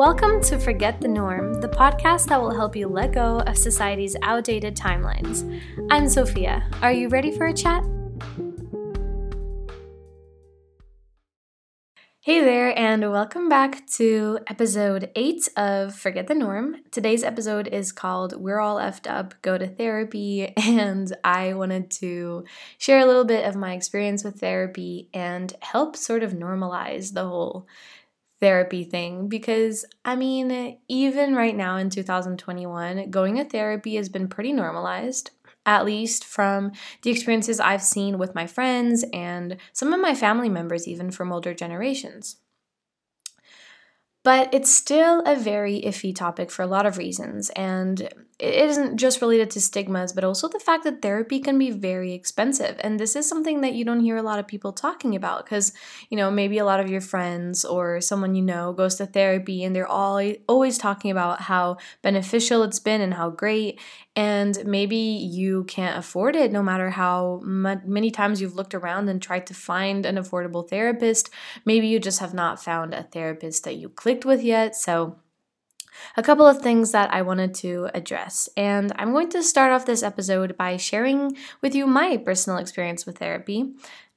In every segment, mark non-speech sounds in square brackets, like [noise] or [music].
Welcome to Forget the Norm, the podcast that will help you let go of society's outdated timelines. I'm Sophia. Are you ready for a chat? Hey there, and welcome back to episode 8 of Forget the Norm. Today's episode is called We're All Effed Up, Go to Therapy, [laughs] and I wanted to share a little bit of my experience with therapy and help sort of normalize the whole therapy thing because I mean, even right now in 2021, going to therapy has been pretty normalized, at least from the experiences I've seen with my friends and some of my family members, even from older generations. But it's still a very iffy topic for a lot of reasons, and it isn't just related to stigmas, but also the fact that therapy can be very expensive. And this is something that you don't hear a lot of people talking about because, you know, maybe a lot of your friends or someone you know goes to therapy and they're all always talking about how beneficial it's been and how great and maybe you can't afford it no matter how many times you've looked around and tried to find an affordable therapist. Maybe you just have not found a therapist that you clicked with yet. So, a couple of things that I wanted to address. And I'm going to start off this episode by sharing with you my personal experience with therapy.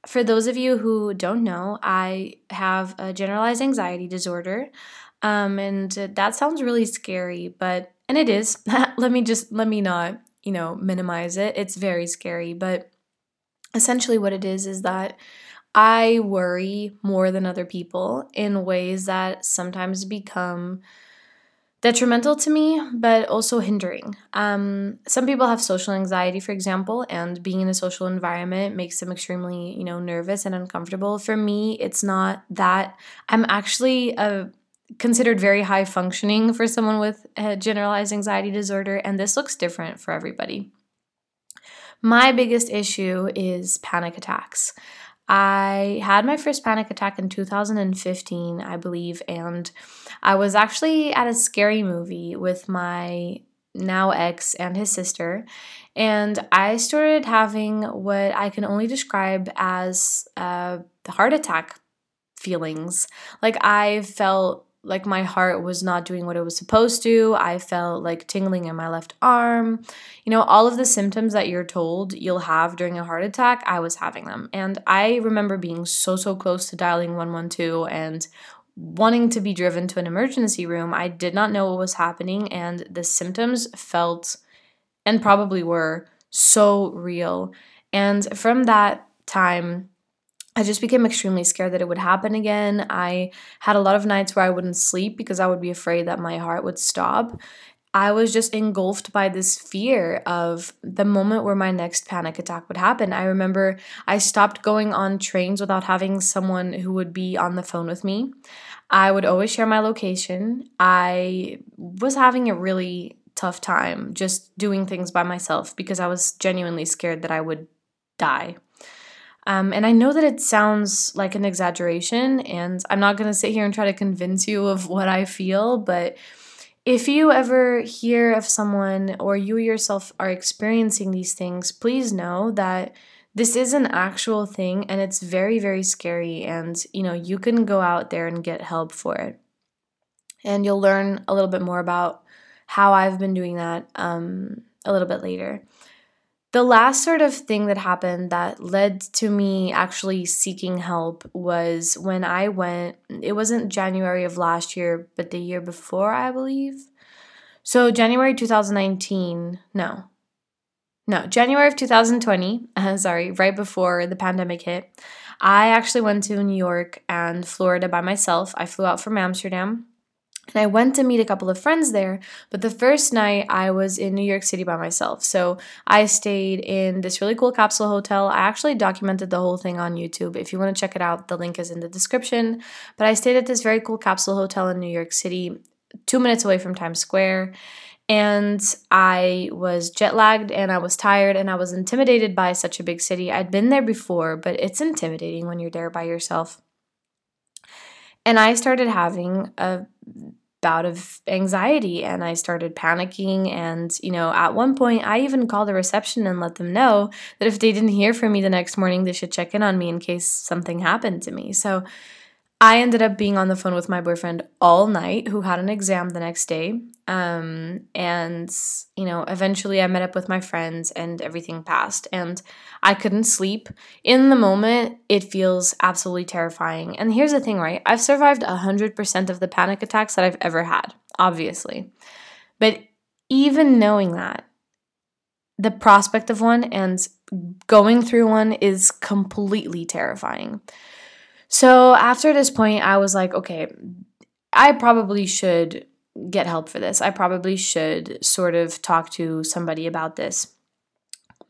For those of you who don't know, I have a generalized anxiety disorder. Um, and that sounds really scary, but and it is. [laughs] let me just let me not, you know, minimize it. It's very scary, but essentially what it is is that I worry more than other people in ways that sometimes become detrimental to me, but also hindering. Um, some people have social anxiety, for example, and being in a social environment makes them extremely, you know, nervous and uncomfortable. For me, it's not that. I'm actually a considered very high functioning for someone with a generalized anxiety disorder, and this looks different for everybody. My biggest issue is panic attacks. I had my first panic attack in 2015, I believe, and I was actually at a scary movie with my now ex and his sister, and I started having what I can only describe as uh, heart attack feelings. Like I felt like my heart was not doing what it was supposed to. I felt like tingling in my left arm. You know, all of the symptoms that you're told you'll have during a heart attack, I was having them. And I remember being so, so close to dialing 112 and wanting to be driven to an emergency room. I did not know what was happening, and the symptoms felt and probably were so real. And from that time, I just became extremely scared that it would happen again. I had a lot of nights where I wouldn't sleep because I would be afraid that my heart would stop. I was just engulfed by this fear of the moment where my next panic attack would happen. I remember I stopped going on trains without having someone who would be on the phone with me. I would always share my location. I was having a really tough time just doing things by myself because I was genuinely scared that I would die. Um, and I know that it sounds like an exaggeration, and I'm not going to sit here and try to convince you of what I feel, but if you ever hear of someone or you yourself are experiencing these things, please know that this is an actual thing and it's very, very scary. And, you know, you can go out there and get help for it. And you'll learn a little bit more about how I've been doing that um, a little bit later. The last sort of thing that happened that led to me actually seeking help was when I went, it wasn't January of last year, but the year before, I believe. So, January 2019, no, no, January of 2020, uh, [laughs] sorry, right before the pandemic hit, I actually went to New York and Florida by myself. I flew out from Amsterdam and I went to meet a couple of friends there, but the first night I was in New York City by myself. So I stayed in this really cool capsule hotel. I actually documented the whole thing on YouTube. If you want to check it out, the link is in the description. But I stayed at this very cool capsule hotel in New York City, two minutes away from Times Square. And I was jet lagged and I was tired and I was intimidated by such a big city. I'd been there before, but it's intimidating when you're there by yourself. And I started having a bout of anxiety and I started panicking. And, you know, at one point, I even called the reception and let them know that if they didn't hear from me the next morning, they should check in on me in case something happened to me. So I ended up being on the phone with my boyfriend all night, who had an exam the next day. Um, and, you know, eventually I met up with my friends and everything passed. And I couldn't sleep. In the moment, it feels absolutely terrifying. And here's the thing, right? I've survived 100% of the panic attacks that I've ever had, obviously. But even knowing that, the prospect of one and going through one is completely terrifying. So after this point, I was like, okay, I probably should get help for this. I probably should sort of talk to somebody about this.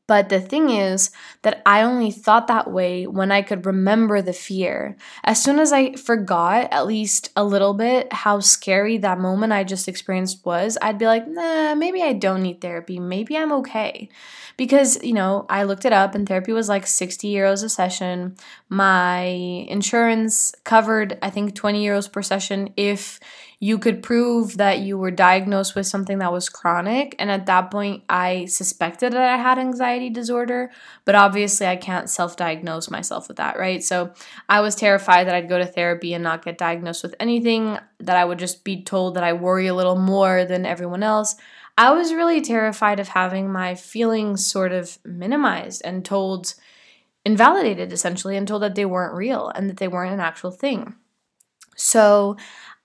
But the thing is that I only thought that way when I could remember the fear. As soon as I forgot, at least a little bit, how scary that moment I just experienced was, I'd be like, nah, maybe I don't need therapy. Maybe I'm okay. Because, you know, I looked it up and therapy was like 60 euros a session. My insurance covered, I think, 20 euros per session if you could prove that you were diagnosed with something that was chronic. And at that point, I suspected that I had anxiety disorder, but obviously, I can't self diagnose myself with that, right? So I was terrified that I'd go to therapy and not get diagnosed with anything, that I would just be told that I worry a little more than everyone else. I was really terrified of having my feelings sort of minimized and told, invalidated essentially, and told that they weren't real and that they weren't an actual thing. So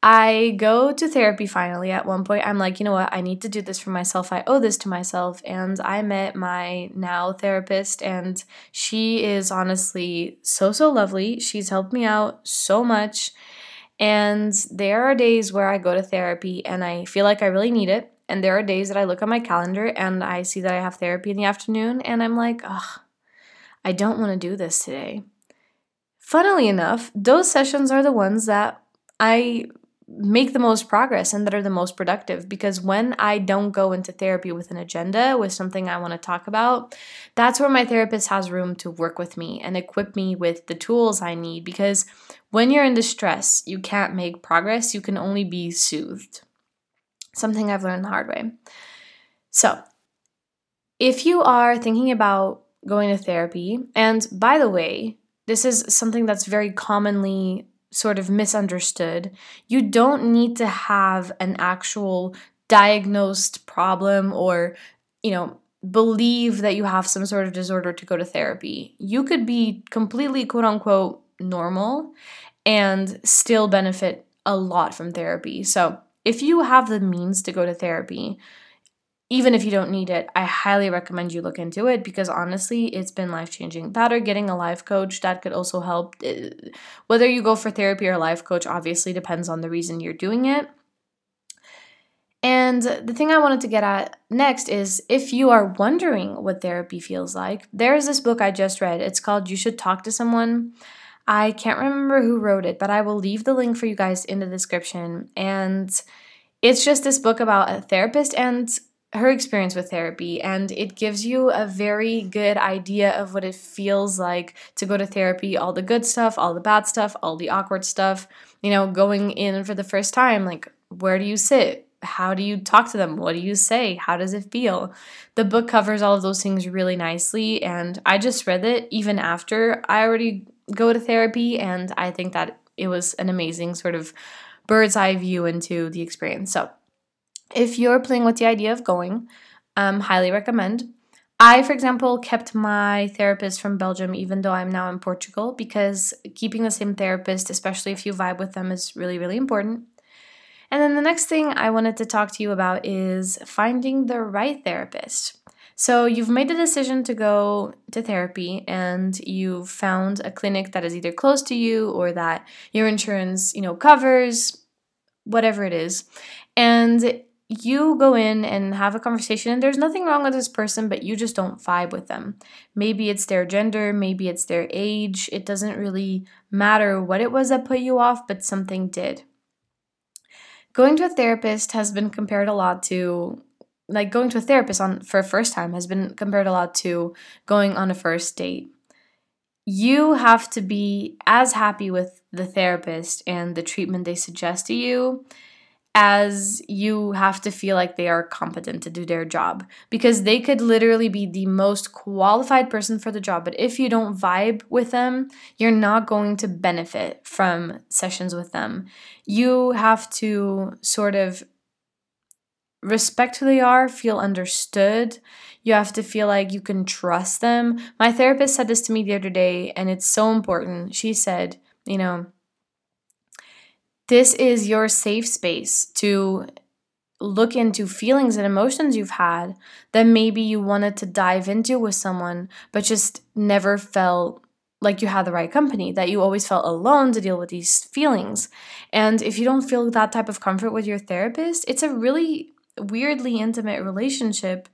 I go to therapy finally at one point. I'm like, you know what? I need to do this for myself. I owe this to myself. And I met my now therapist, and she is honestly so, so lovely. She's helped me out so much. And there are days where I go to therapy and I feel like I really need it. And there are days that I look at my calendar and I see that I have therapy in the afternoon, and I'm like, ugh, I don't want to do this today. Funnily enough, those sessions are the ones that I make the most progress and that are the most productive because when I don't go into therapy with an agenda, with something I want to talk about, that's where my therapist has room to work with me and equip me with the tools I need because when you're in distress, you can't make progress, you can only be soothed. Something I've learned the hard way. So, if you are thinking about going to therapy, and by the way, this is something that's very commonly sort of misunderstood. You don't need to have an actual diagnosed problem or, you know, believe that you have some sort of disorder to go to therapy. You could be completely quote unquote normal and still benefit a lot from therapy. So, if you have the means to go to therapy, even if you don't need it, I highly recommend you look into it because honestly, it's been life changing. That or getting a life coach, that could also help. Uh, whether you go for therapy or life coach obviously depends on the reason you're doing it. And the thing I wanted to get at next is if you are wondering what therapy feels like, there's this book I just read. It's called You Should Talk to Someone. I can't remember who wrote it, but I will leave the link for you guys in the description. And it's just this book about a therapist and her experience with therapy and it gives you a very good idea of what it feels like to go to therapy all the good stuff all the bad stuff all the awkward stuff you know going in for the first time like where do you sit? How do you talk to them? What do you say? How does it feel? The book covers all of those things really nicely and i just read it even after i already go to therapy and i think that it was an amazing sort of bird's eye view into the experience. So if you're playing with the idea of going, um, highly recommend. I, for example, kept my therapist from Belgium even though I'm now in Portugal because keeping the same therapist, especially if you vibe with them, is really, really important. And then the next thing I wanted to talk to you about is finding the right therapist. So you've made the decision to go to therapy and you've found a clinic that is either close to you or that your insurance, you know, covers whatever it is. And you go in and have a conversation and there's nothing wrong with this person but you just don't vibe with them. Maybe it's their gender maybe it's their age it doesn't really matter what it was that put you off but something did. Going to a therapist has been compared a lot to like going to a therapist on for a first time has been compared a lot to going on a first date. You have to be as happy with the therapist and the treatment they suggest to you as you have to feel like they are competent to do their job. Because they could literally be the most qualified person for the job but if you don't vibe with them you're not going to benefit from sessions with them. You have to sort of respect who they are feel understood. You have to feel like you can trust them. My therapist said this to me the other day and it's so important. She said you know this is your safe space to look into feelings and emotions you've had that maybe you wanted to dive into with someone, but just never felt like you had the right company, that you always felt alone to deal with these feelings. And if you don't feel that type of comfort with your therapist, it's a really weirdly intimate relationship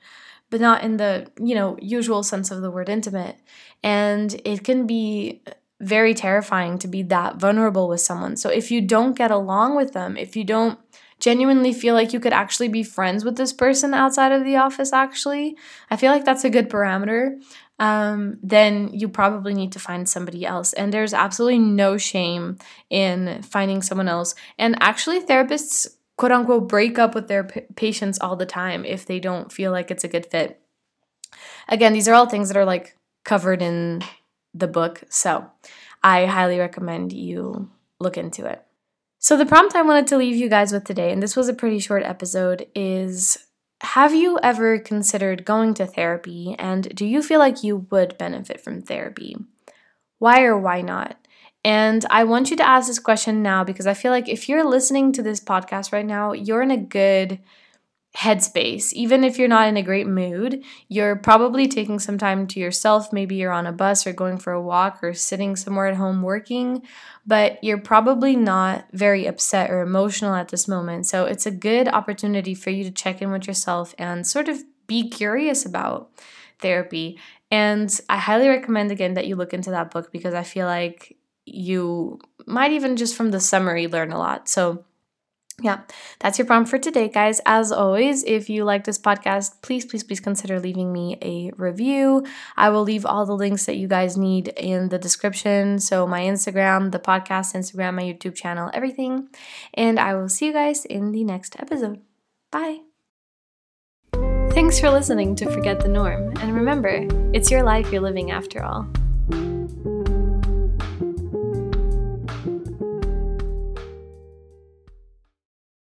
but not in the you know usual sense of the word intimate and it can be very terrifying to be that vulnerable with someone. So if you don't get along with them, if you don't genuinely feel like you could actually be friends with this person outside of the office, actually, I feel like that's a good parameter. Um, then you probably need to find somebody else. And there's absolutely no shame in finding someone else. And actually, therapists, quote unquote, break up with their p- patients all the time if they don't feel like it's a good fit. Again, these are all things that are like covered in the book. So I highly recommend you look into it. So, the prompt I wanted to leave you guys with today, and this was a pretty short episode, is Have you ever considered going to therapy and do you feel like you would benefit from therapy? Why or why not? And I want you to ask this question now because I feel like if you're listening to this podcast right now, you're in a good headspace. Even if you're not in a great mood, you're probably taking some time to yourself. Maybe you're on a bus or going for a walk or sitting somewhere at home working, but you're probably not very upset or emotional at this moment. So it's a good opportunity for you to check in with yourself and sort of be curious about therapy. And I highly recommend again that you look into that book because I feel like you might even just from the summary learn a lot. So yeah, that's your prompt for today, guys. As always, if you like this podcast, please, please, please consider leaving me a review. I will leave all the links that you guys need in the description. So, my Instagram, the podcast Instagram, my YouTube channel, everything. And I will see you guys in the next episode. Bye. Thanks for listening to Forget the Norm. And remember, it's your life you're living after all.